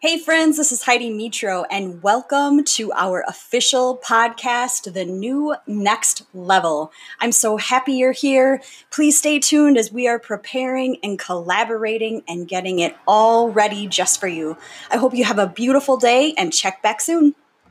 Hey, friends, this is Heidi Mitro, and welcome to our official podcast, The New Next Level. I'm so happy you're here. Please stay tuned as we are preparing and collaborating and getting it all ready just for you. I hope you have a beautiful day and check back soon.